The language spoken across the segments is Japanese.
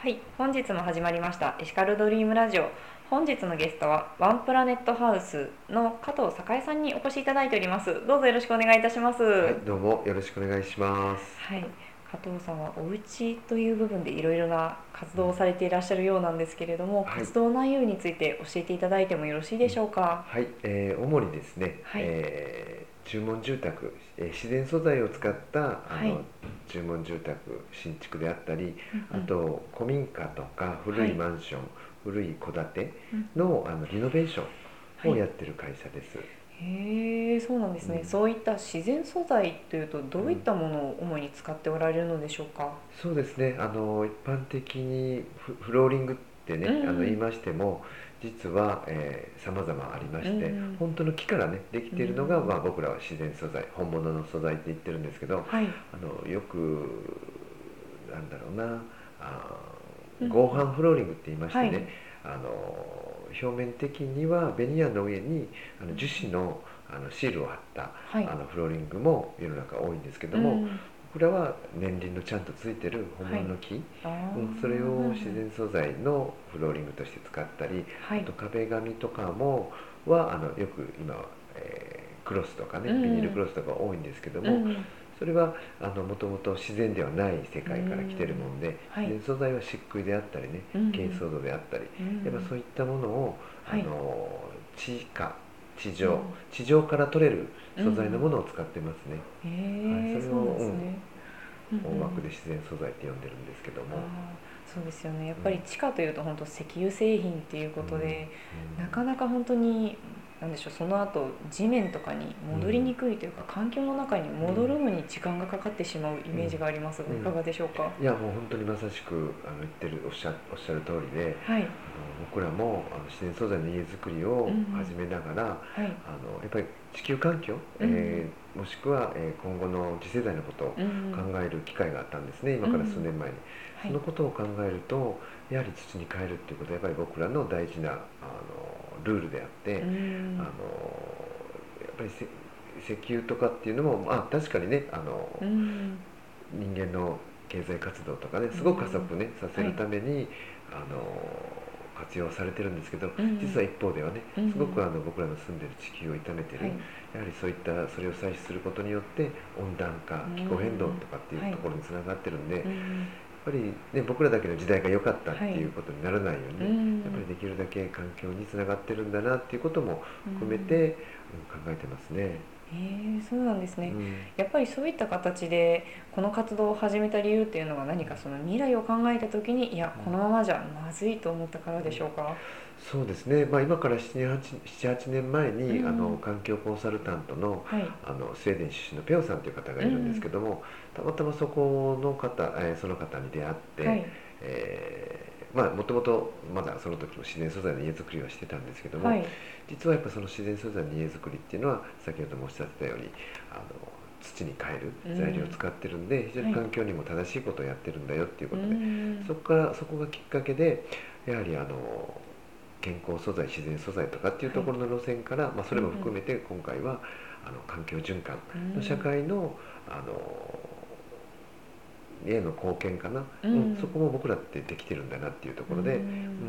はい、本日も始まりましたエシカルドリームラジオ。本日のゲストはワンプラネットハウスの加藤栄さんにお越しいただいております。どうぞよろしくお願いいたします。は、はいどうもよろしくお願いします。加藤さんはお家という部分でいろいろな活動をされていらっしゃるようなんですけれども、はい。活動内容について教えていただいてもよろしいでしょうか？はい、えー主にですね、はい。えー注文住宅、えー自然素材を使ったあの、はい。注文住宅新築であったり、うんうん。あと古民家とか古い。はいマンション、古い戸建てうん。のあのリノベーションをはい。やってる会社です。へえ、そうなんですね、うん。そういった自然素材というとどういったものを主に使っておられるのでしょうか？そうですね。あの一般的にフフローリングってね、うんあの言いましても、実は、えー、様々ありまして、うん本当の木からねできているのが、うんまあ僕らは自然素材、本物の素材って言ってるんですけど、はい。あのよくなんだろうな、あ合板フローリングって言いましてね、はいあの表面的にはベニヤの上にあの樹脂のあのシールを貼った、はい。あのフローリングも世の中多いんですけども、うん。これは年輪のちゃんとついてる本物の木、あーうんそれを自然素材のフローリングとして使ったり、はい。あと壁紙とかもはあのよく今は、えークロスとかね、うん。ビニールクロスとか多いんですけども、うんそれはあのもともと自然ではない世界から来てるもんで、はい。自然素材は漆喰であったりね、うん珪藻土であったり、うんやっぱそういったものを、はい。あの地下地上、うん。地上から取れる素材のものを使ってますね、はいそれをそうですね。うんうん大枠で自然素材って呼んでるんですけども、そうですよね。やっぱり地下というと本当石油製品っていうことで、うんなかなか本当になんでしょうその後地面とかに戻りにくいというか、環境の中に戻るのに時間がかかってしまうイメージがありますが、うんいかがでしょうか？いやもう本当にまさしくあの言ってるおっしゃおっしゃる通りではいあの僕らもあの自然素材の家づくりをうん始めながら、はい。あのやっぱり地球環境、えーもしくは、えー今後の次世代のことをうん。考える機会があったんですね、今から数年前に、はい。そのことを考えるとやはり土に変えるっていうことはやっぱり僕らの大事なあのルールであって、うん。あのやっぱりせ石油とかっていうのも、まあ、確かにねあの、うん。人間の経済活動とかねすごく加速ね、させるために、あの活用されてるんですけど、うん。実は一方ではねうん。すごくあの僕らの住んでる地球を痛めてる、はい。やはりそういったそれを採取することによって温暖化うん。気候変動とかっていうはいところにつながってるんで、やっうんぱり、ね、僕らだけの時代が良かったっていうことにならないよね、うん。やっぱりできるだけ環境につながってるんだなっていうことも含めて、うん考えてますね。へえそうなんですね。うんやっぱりそういった形でこの活動を始めた理由っていうのは何かその未来を考えた時にいやこのままじゃまずいと思ったからでしょうか？そうですね、まあ、今から78 78年前に、うんあの環境コンサルタントのはい。あのスウェーデン出身のペオさんという方がいるんですけども、たまたまそこの方、えーその方に出会って、はい。えーまあもともとまだその時も自然素材の家づくりはしてたんですけども、はい。実はやっぱその自然素材の家づくりっていうのは先ほどもおっしゃってたようにあの土に変える材料を使ってるんで、非常に環境にも正しいことをやってるんだよっていうことで、うん。そこからそこがきっかけでやはりあの健康素材自然素材とかっていうところの路線から、まあ、それも含めて今回はあの環境循環の社会の,、あのへの貢献かな、うん。うん。そこも僕らってできてるんだなっていうところで、うん。う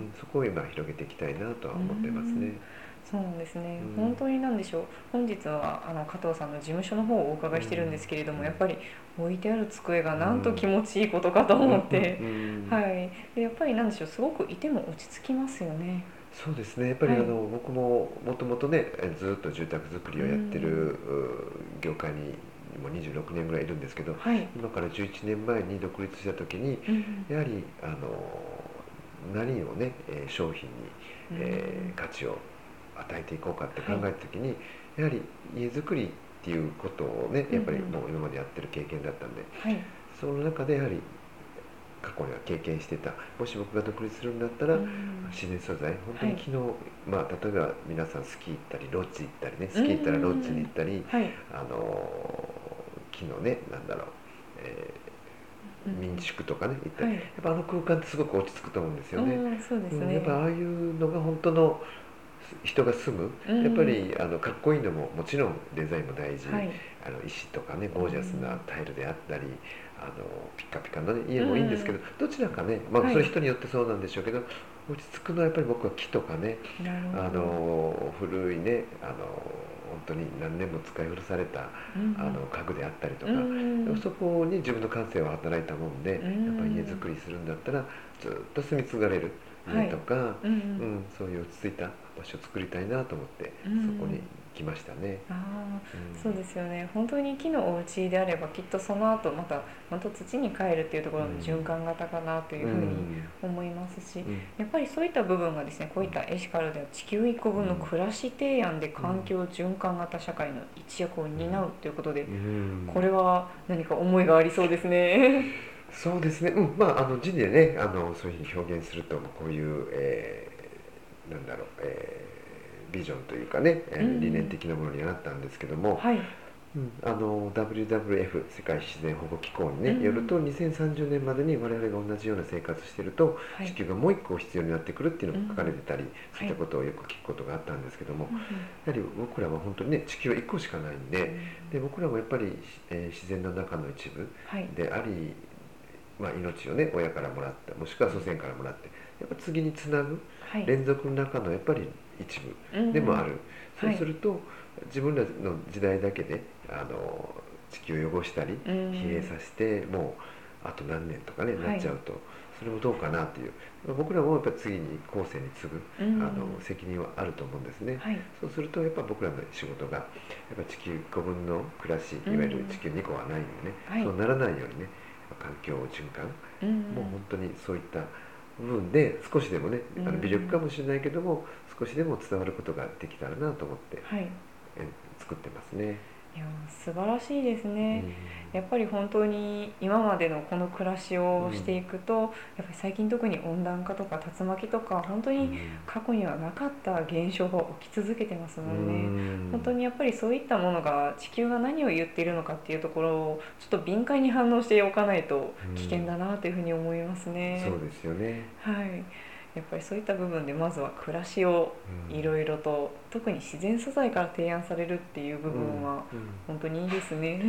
ん。そこを今広げていきたいなとは思ってますね。そうなんですね、うん。本当になんでしょう。本日はあの加藤さんの事務所の方をお伺いしてるんですけれども、うん。やっぱり置いてある机がなんと気持ちいいことかと思って、うん。はい。でやっぱりなんでしょう。すごくいても落ち着きますよね。そうですね。やっぱりあはい。の、僕ももともとねえずっと住宅作りをやってる、う業界にもう26年ぐらいいるんですけどはい、今から11年前に独立した時にうんやはりあの何をね、えー商品に、えー価値を与えていこうかって考えた時に、やはり家づくりっていうことをねやっぱりもう今までやってる経験だったんで、はい。その中でやはり過去には経験してた。もし僕が独立するんだったら、うん。自然素材本当にはい。昨日、まあ例えば皆さんスキー行ったりロッジ行ったりねスキー行ったらロッジに行ったり、はい。あの木のねなんだろう、えー民宿とかね行ったり、はい。やっぱあの空間ってすごく落ち着くと思うんですよね。うん、そうですね。うんやっぱああいうのが本当の人が住むうん。やっぱりあのかっこいいのももちろんデザインも大事、はい。あの石とかねゴージャスなタイルであったり、あのピッカピカの、ね、家もいいんですけど、どちらかね、まあ、はい。それ人によってそうなんでしょうけど、落ち着くのはやっぱり僕は木とかねあの古いねあの本当に何年も使い古されたうんあの家具であったりとか、うんそこに自分の感性は働いたもんで、うんやっぱり家づくりするんだったらずっと住み継がれる家とか、うんううんんそういう落ち着いた場所を作りたいなと思って、うん。そこに来ましたね。ああうん。そうですよね。本当に木のお家であればきっとその後またまた土に帰るっていうところの循環型かなというふうに思いますし、うん。やっぱりそういった部分がですねこういったエシカルでは地球一個分の暮らし提案で環境循環型社会の一役を担うということで、うん。これは何か思いがありそうですね。そうですね、うん、まああの字でねあのそういうふうに表現するとこういう、えーなんだろう、えービジョンというかね、えーうん理念的なものにはなったんですけども、はい、うんあの WWF 世界自然保護機構にね、うんよると2030年までに我々が同じような生活してると、はい。地球がもう一個必要になってくるっていうのが書かれてたり、んそういったことをよく聞くことがあったんですけども、うんやはり僕らは本当にね地球は1個しかないんで,、で僕らもやっぱり、えー自然の中の一部はい、であり、まあ、命をね親からもらったもしくは祖先からもらってやっぱ次につなぐはい、連続の中のやっぱり一部でもある、そうすると、自分らの時代だけであの地球を汚したり、うん疲弊させてもうあと何年とかね、はい。なっちゃうとそれもどうかなっていう。僕らもやっぱり次に後世に継ぐ、うんあの責任はあると思うんですね。はい、そうするとやっぱ僕らの仕事がやっぱ地球1個分の暮らしいうん。わゆる地球2個はないんでね、はい。そうならないようにね環境循環、うん。もう本当にそういった部分で少しでもねあうんの微力かもしれないけども少しでも伝わることができたらなと思ってはい、え作ってますね。いや素晴らしいですね。うんやっぱり本当に今までのこの暮らしをしていくと、やっぱり最近特に温暖化とか竜巻とか本当に過去にはなかった現象が起き続けてますもんね。うん本当にやっぱりそういったものが地球が何を言っているのかっていうところをちょっと敏感に反応しておかないと危険だなというふうに思いますね。そうですよね。はい。やっぱりそういった部分でまずは暮らしをうん。いろいろと特に自然素材から提案されるっていう部分はうん。うん。本当にいいですね。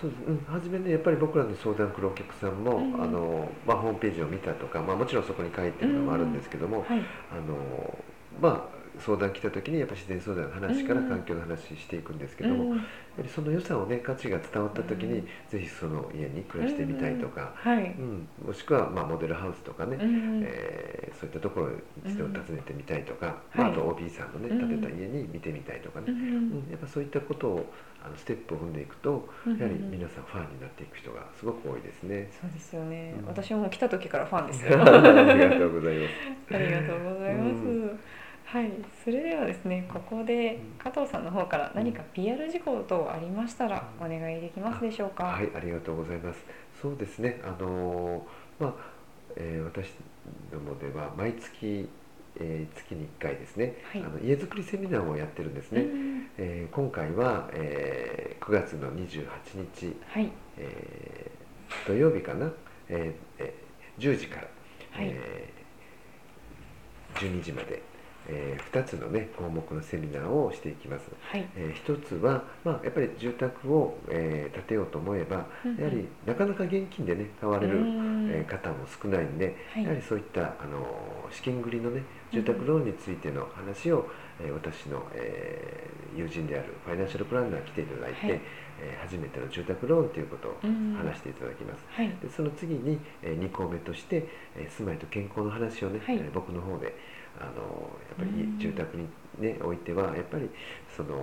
そうです、うん、初めねやっぱり僕らの相談来るお客さんも、うんあのまあ、ホームページを見たとか、まあ、もちろんそこに書いてるのもあるんですけども、はい。あのまあ相談来た時にやっぱ自然素材の話からうん。環境の話していくんですけども、うん。やはりその良さをね価値が伝わった時に、うん。ぜひその家に暮らしてみたいとか、はい。うん。もしくはまあモデルハウスとかね、うんえーそういったところを一度訪ねてみたいとか、うん。まあ、あはい。と OB さんのねうん。建てた家に見てみたいとかね、うんうん。やっぱそういったことをあのステップを踏んでいくとうんやはり皆さんファンになっていく人がすごく多いですね。そうですよね、うん。私も来た時からファンです あよりがとうございます。ありがとうございます、うんはいそれではですねここで加藤さんの方から何か PR 事項等ありましたらお願いできますでしょうか？はい、ありがとうございます。そうですね、あのーまあ、えー私どもでは毎月、えー月に1回ですね、はい。あの家づくりセミナーをやってるんですね。うんえー今回は、えー9月の28日、はい。えー土曜日かな、えーえー10時から、はい。えー12時まで、え2つのね項目のセミナーをしていきます。はい。えー一つは、まあ、やっぱり住宅を、えー建てようと思えばうんうん。やはりなかなか現金でね買われる、うん。えー方も少ないんで、はい。やはりそういった、あのー資金繰りのね住宅ローンについての話を、えー私の、えー友人であるファイナンシャルプランナー来ていただいて、はい。えー初めての住宅ローンということをうん話していただきます。はい。でその次に、え2項目として、えー住まいと健康の話をね、はい。えー僕の方であのやっぱりうん。住宅に、ね、おいてはやっぱりその、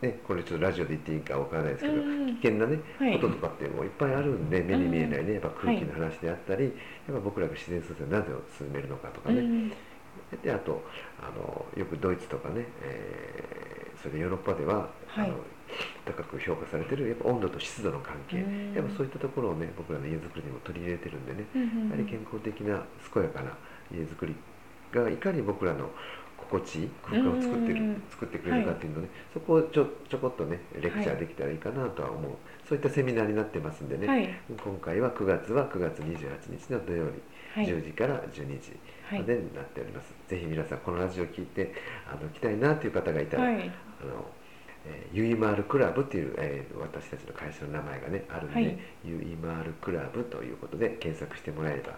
ね、これちょっとラジオで言っていいかわからないですけど、うん。危険な、ねはい。こととかってもういっぱいあるんで目に見えないねやっぱ空気の話であったり、やっぱ僕らが自然素材をなぜを進めるのかとかね、うん。であとあのよくドイツとかね、えーそれでヨーロッパでは、はい。あの高く評価されてるやっぱ温度と湿度の関係、うん。やっぱそういったところをね僕らの家づくりにも取り入れてるんでね、やはり健康的な健やかな家づくりがいかに僕らの心地いい空間を作ってる、作ってくれるかっていうのね、そこをちょちょこっとねレクチャーできたらいいかなとは思う、そういったセミナーになってますんでね、はい。今回は9月は9月28日の土曜日、はい。10時から12時はい。までになっております、ぜひ皆さんこのラジオを聞いてあの来たいなという方がいたら、はい。あのえーユイマールクラブっていう、えー私たちの会社の名前がねあるんで、はい。ユイマールクラブということで検索してもらえれば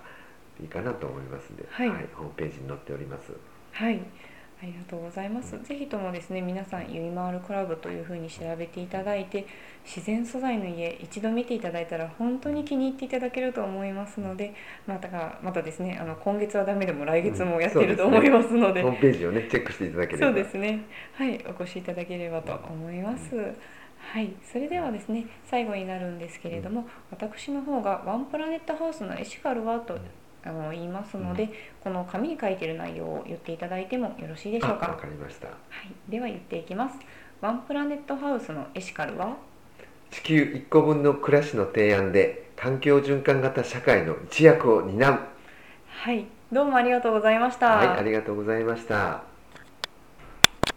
いいかなと思いますんで、はい。ホームページに載っております。はい、ありがとうございます。ぜひともですね、皆さんゆいまーるクラブというふうに調べていただいて、自然素材の家一度見ていただいたら本当に気に入っていただけると思いますので、またがまたですね、あの今月はダメでも来月もやってると思いますので、ホームページをねチェックしていただければ。そうですね。はい、お越しいただければと思います。はい、それではですね、最後になるんですけれども、私の方がワンプラネットハウスのエシカルはとあの言いますので、この紙に書いている内容を言っていただいてもよろしいでしょうか。あわかりました。はい、では言っていきます。ワンプラネットハウスのエシカルは、地球1個分の暮らしの提案で環境循環型社会の一役を担う。はい、どうもありがとうございました。はいありがとうございました